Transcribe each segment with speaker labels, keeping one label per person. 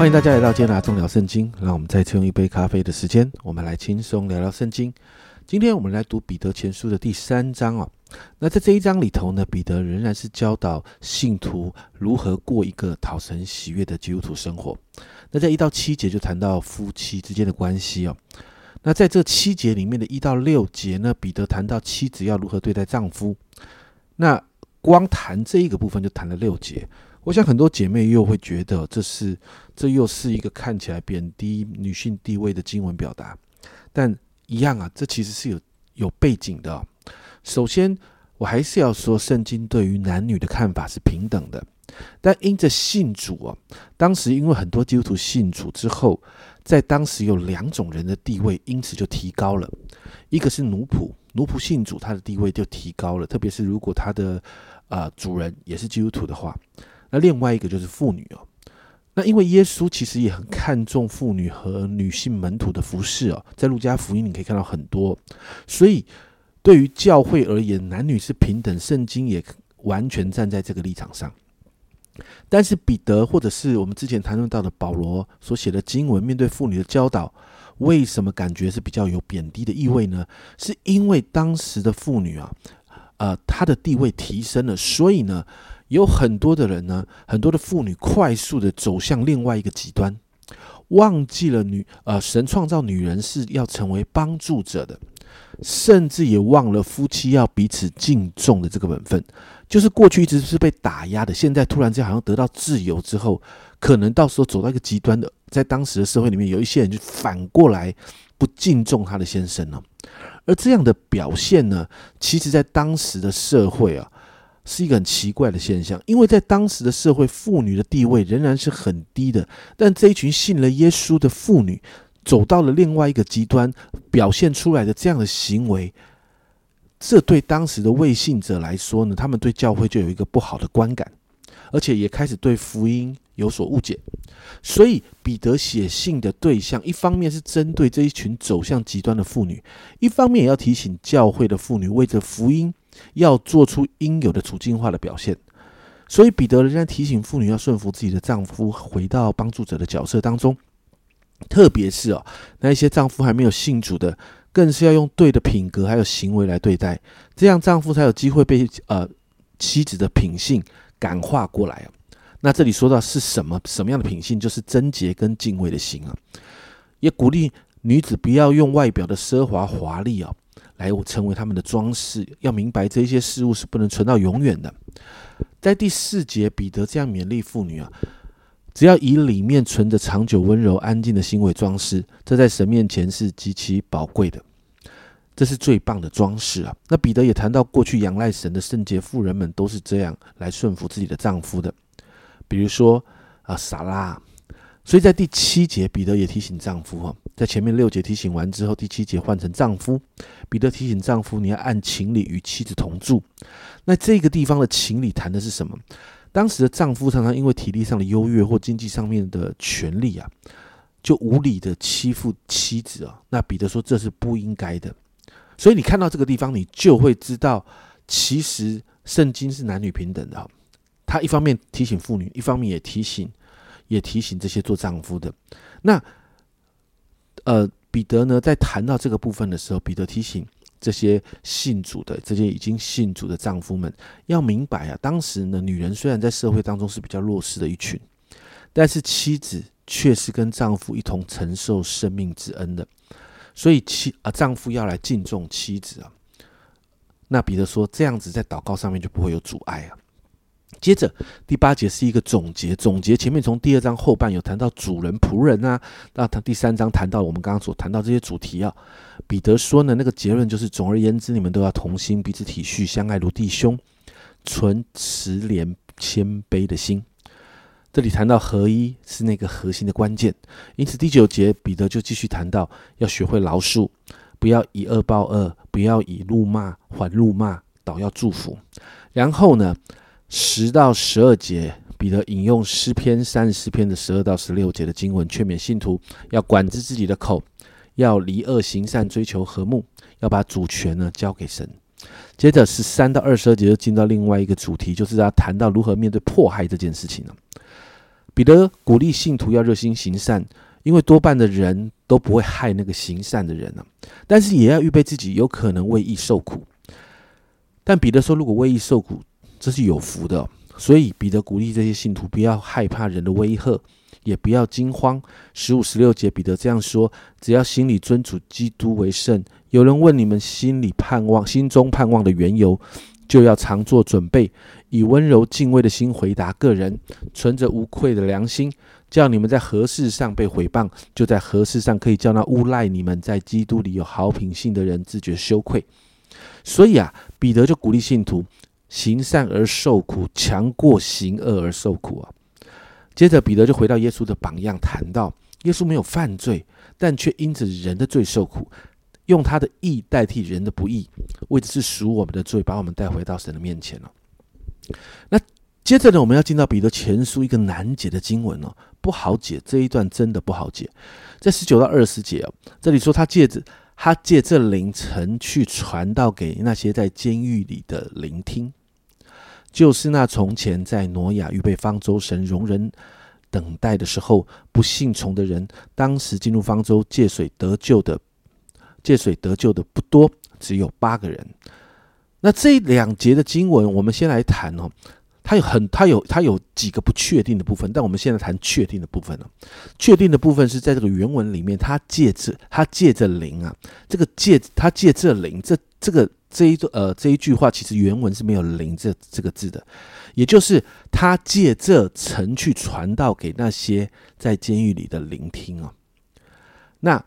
Speaker 1: 欢迎大家来到今天的中聊圣经，让我们再次用一杯咖啡的时间，我们来轻松聊聊圣经。今天我们来读彼得前书的第三章哦。那在这一章里头呢，彼得仍然是教导信徒如何过一个讨神喜悦的基督徒生活。那在一到七节就谈到夫妻之间的关系哦。那在这七节里面的一到六节呢，彼得谈到妻子要如何对待丈夫。那光谈这一个部分就谈了六节。我想很多姐妹又会觉得这是这又是一个看起来贬低女性地位的经文表达，但一样啊，这其实是有有背景的。首先，我还是要说，圣经对于男女的看法是平等的，但因着信主啊，当时因为很多基督徒信主之后，在当时有两种人的地位因此就提高了，一个是奴仆，奴仆信主他的地位就提高了，特别是如果他的呃主人也是基督徒的话。那另外一个就是妇女哦，那因为耶稣其实也很看重妇女和女性门徒的服饰哦，在路加福音你可以看到很多，所以对于教会而言，男女是平等，圣经也完全站在这个立场上。但是彼得或者是我们之前谈论到的保罗所写的经文，面对妇女的教导，为什么感觉是比较有贬低的意味呢？是因为当时的妇女啊，呃，她的地位提升了，所以呢。有很多的人呢，很多的妇女快速的走向另外一个极端，忘记了女呃神创造女人是要成为帮助者的，甚至也忘了夫妻要彼此敬重的这个本分。就是过去一直是被打压的，现在突然间好像得到自由之后，可能到时候走到一个极端的，在当时的社会里面，有一些人就反过来不敬重他的先生了。而这样的表现呢，其实在当时的社会啊。是一个很奇怪的现象，因为在当时的社会，妇女的地位仍然是很低的。但这一群信了耶稣的妇女，走到了另外一个极端，表现出来的这样的行为，这对当时的未信者来说呢，他们对教会就有一个不好的观感，而且也开始对福音有所误解。所以彼得写信的对象，一方面是针对这一群走向极端的妇女，一方面也要提醒教会的妇女为着福音。要做出应有的处境化的表现，所以彼得仍然提醒妇女要顺服自己的丈夫，回到帮助者的角色当中。特别是哦，那一些丈夫还没有信主的，更是要用对的品格还有行为来对待，这样丈夫才有机会被呃妻子的品性感化过来啊。那这里说到是什么什么样的品性，就是贞洁跟敬畏的心啊。也鼓励女子不要用外表的奢华华丽啊。来成为他们的装饰，要明白这些事物是不能存到永远的。在第四节，彼得这样勉励妇女啊，只要以里面存着长久温柔安静的心为装饰，这在神面前是极其宝贵的，这是最棒的装饰啊。那彼得也谈到，过去仰赖神的圣洁妇人们都是这样来顺服自己的丈夫的，比如说啊，撒拉。所以在第七节，彼得也提醒丈夫哈，在前面六节提醒完之后，第七节换成丈夫，彼得提醒丈夫，你要按情理与妻子同住。那这个地方的情理谈的是什么？当时的丈夫常常因为体力上的优越或经济上面的权利啊，就无理的欺负妻子啊。那彼得说这是不应该的。所以你看到这个地方，你就会知道，其实圣经是男女平等的。他一方面提醒妇女，一方面也提醒。也提醒这些做丈夫的，那呃，彼得呢，在谈到这个部分的时候，彼得提醒这些信主的、这些已经信主的丈夫们，要明白啊，当时呢，女人虽然在社会当中是比较弱势的一群，但是妻子却是跟丈夫一同承受生命之恩的，所以妻啊，丈夫要来敬重妻子啊。那彼得说，这样子在祷告上面就不会有阻碍啊。接着第八节是一个总结，总结前面从第二章后半有谈到主人仆人啊，那他第三章谈到我们刚刚所谈到这些主题啊。彼得说呢，那个结论就是总而言之，你们都要同心，彼此体恤，相爱如弟兄，存慈怜谦卑的心。这里谈到合一是那个核心的关键，因此第九节彼得就继续谈到要学会饶恕，不要以恶报恶，不要以怒骂还怒骂，倒要祝福。然后呢？十到十二节，彼得引用诗篇三十四篇的十二到十六节的经文，劝勉信徒要管制自己的口，要离恶行善，追求和睦，要把主权呢交给神。接着十三到二十二节就进到另外一个主题，就是要谈到如何面对迫害这件事情了。彼得鼓励信徒要热心行善，因为多半的人都不会害那个行善的人呢。但是也要预备自己有可能为义受苦。但彼得说，如果为义受苦，这是有福的。所以彼得鼓励这些信徒不要害怕人的威吓，也不要惊慌。十五、十六节，彼得这样说：只要心里尊主基督为圣。有人问你们心里盼望、心中盼望的缘由，就要常做准备，以温柔敬畏的心回答个人，存着无愧的良心，叫你们在何事上被毁谤，就在何事上可以叫那诬赖你们在基督里有好品性的人自觉羞愧。所以啊，彼得就鼓励信徒。行善而受苦，强过行恶而受苦啊！接着，彼得就回到耶稣的榜样，谈到耶稣没有犯罪，但却因着人的罪受苦，用他的义代替人的不义，为的是赎我们的罪，把我们带回到神的面前了。那接着呢，我们要进到彼得前书一个难解的经文哦，不好解，这一段真的不好解。在十九到二十节哦，这里说他借着他借这灵曾去传道给那些在监狱里的聆听。就是那从前在挪亚预备方舟、神容人等待的时候，不信从的人，当时进入方舟借水得救的，借水得救的不多，只有八个人。那这两节的经文，我们先来谈哦。它有很，它有，它有几个不确定的部分，但我们现在谈确定的部分了。确定的部分是在这个原文里面，他借着他借着灵啊，这个借他借这灵，这这个。这一呃这一句话其实原文是没有“灵”这这个字的，也就是他借这城去传道给那些在监狱里的聆听啊。那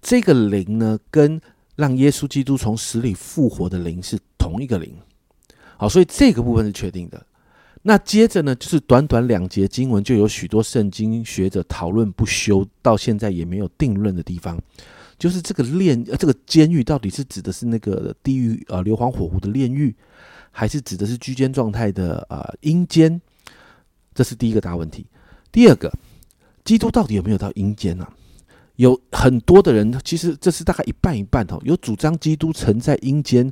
Speaker 1: 这个灵呢，跟让耶稣基督从死里复活的灵是同一个灵。好，所以这个部分是确定的。那接着呢，就是短短两节经文，就有许多圣经学者讨论不休，到现在也没有定论的地方。就是这个炼呃，这个监狱到底是指的是那个地狱呃硫磺火湖的炼狱，还是指的是居间状态的呃阴间？这是第一个大问题。第二个，基督到底有没有到阴间呢？有很多的人，其实这是大概一半一半哦。有主张基督曾在阴间，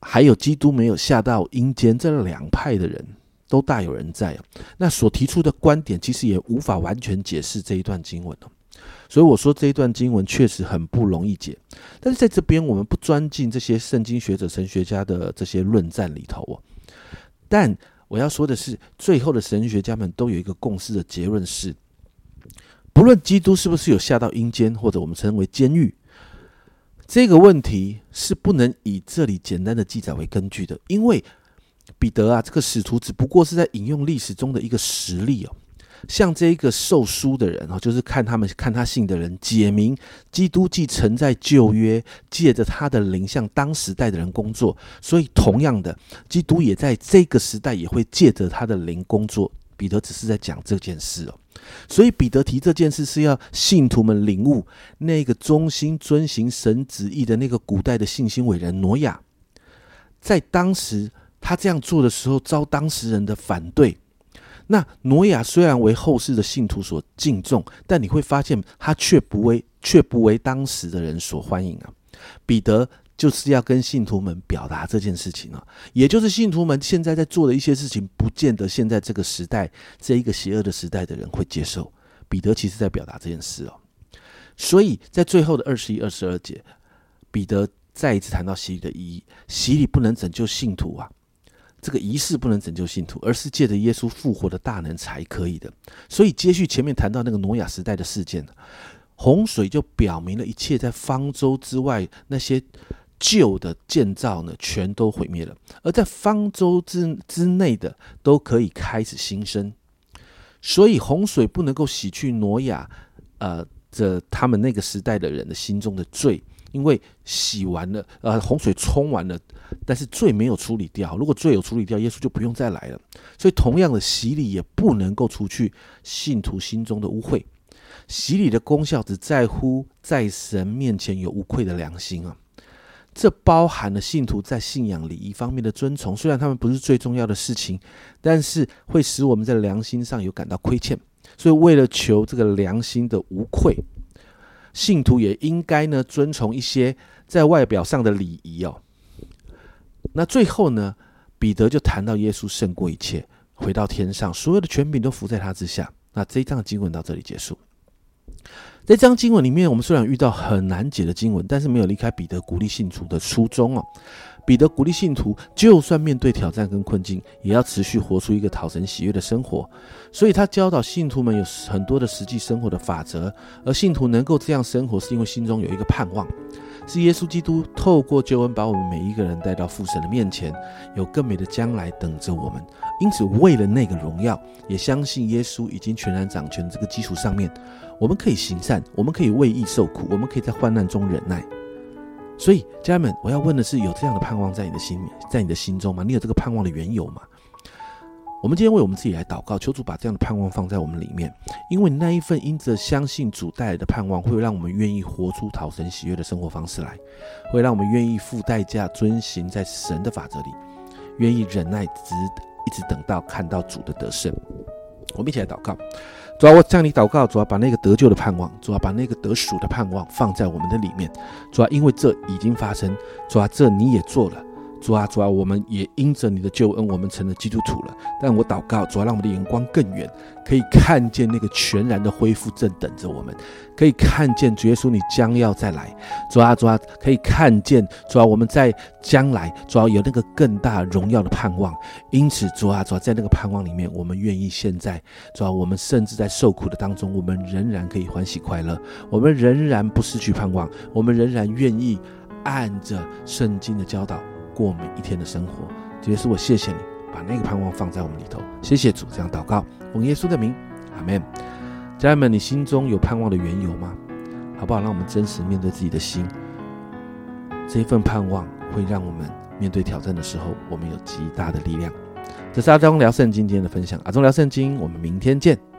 Speaker 1: 还有基督没有下到阴间，这两派的人都大有人在啊。那所提出的观点，其实也无法完全解释这一段经文哦。所以我说这一段经文确实很不容易解，但是在这边我们不钻进这些圣经学者、神学家的这些论战里头哦。但我要说的是，最后的神学家们都有一个共识的结论是：不论基督是不是有下到阴间，或者我们称为监狱，这个问题是不能以这里简单的记载为根据的，因为彼得啊，这个使徒只不过是在引用历史中的一个实例哦。像这一个受书的人哦，就是看他们看他信的人，解明基督既曾在旧约借着他的灵向当时代的人工作，所以同样的，基督也在这个时代也会借着他的灵工作。彼得只是在讲这件事哦，所以彼得提这件事是要信徒们领悟那个忠心遵行神旨意的那个古代的信心伟人挪亚，在当时他这样做的时候遭当时人的反对。那挪亚虽然为后世的信徒所敬重，但你会发现他却不为却不为当时的人所欢迎啊。彼得就是要跟信徒们表达这件事情啊，也就是信徒们现在在做的一些事情，不见得现在这个时代这一个邪恶的时代的人会接受。彼得其实在表达这件事哦，所以在最后的二十一、二十二节，彼得再一次谈到洗礼的意义，洗礼不能拯救信徒啊。这个仪式不能拯救信徒，而是借着耶稣复活的大能才可以的。所以，接续前面谈到那个挪亚时代的事件，洪水就表明了一切在方舟之外那些旧的建造呢，全都毁灭了；而在方舟之之内的，都可以开始新生。所以，洪水不能够洗去挪亚呃这他们那个时代的人的心中的罪。因为洗完了，呃，洪水冲完了，但是罪没有处理掉。如果罪有处理掉，耶稣就不用再来了。所以，同样的洗礼也不能够除去信徒心中的污秽。洗礼的功效只在乎在神面前有无愧的良心啊。这包含了信徒在信仰礼仪方面的遵从，虽然他们不是最重要的事情，但是会使我们在良心上有感到亏欠。所以，为了求这个良心的无愧。信徒也应该呢遵从一些在外表上的礼仪哦。那最后呢，彼得就谈到耶稣胜过一切，回到天上，所有的权柄都伏在他之下。那这一章的经文到这里结束。在这张经文里面，我们虽然遇到很难解的经文，但是没有离开彼得鼓励信徒的初衷哦。彼得鼓励信徒，就算面对挑战跟困境，也要持续活出一个讨神喜悦的生活。所以他教导信徒们有很多的实际生活的法则，而信徒能够这样生活，是因为心中有一个盼望。是耶稣基督透过救恩把我们每一个人带到父神的面前，有更美的将来等着我们。因此，为了那个荣耀，也相信耶稣已经全然掌权这个基础上面，我们可以行善，我们可以为义受苦，我们可以在患难中忍耐。所以，家人们，我要问的是：有这样的盼望在你的心，在你的心中吗？你有这个盼望的缘由吗？我们今天为我们自己来祷告，求主把这样的盼望放在我们里面，因为那一份因着相信主带来的盼望，会让我们愿意活出讨神喜悦的生活方式来，会让我们愿意付代价遵行在神的法则里，愿意忍耐，直一直等到看到主的得胜。我们一起来祷告，主要我向你祷告，主要把那个得救的盼望，主要把那个得赎的盼望放在我们的里面，主要因为这已经发生，主要这你也做了。主啊，主啊，我们也因着你的救恩，我们成了基督徒了。但我祷告，主啊，让我们的眼光更远，可以看见那个全然的恢复正等着我们，可以看见主耶稣你将要再来。主啊，主啊，可以看见主啊，我们在将来主要有那个更大荣耀的盼望。因此，主啊，主啊，在那个盼望里面，我们愿意现在主啊，我们甚至在受苦的当中，我们仍然可以欢喜快乐，我们仍然不失去盼望，我们仍然愿意按着圣经的教导。过每一天的生活，主耶稣，我谢谢你把那个盼望放在我们里头。谢谢主，这样祷告，奉耶稣的名，阿门。家人们，你心中有盼望的缘由吗？好不好？让我们真实面对自己的心，这一份盼望会让我们面对挑战的时候，我们有极大的力量。这是阿忠聊圣经今天的分享，阿忠聊圣经，我们明天见。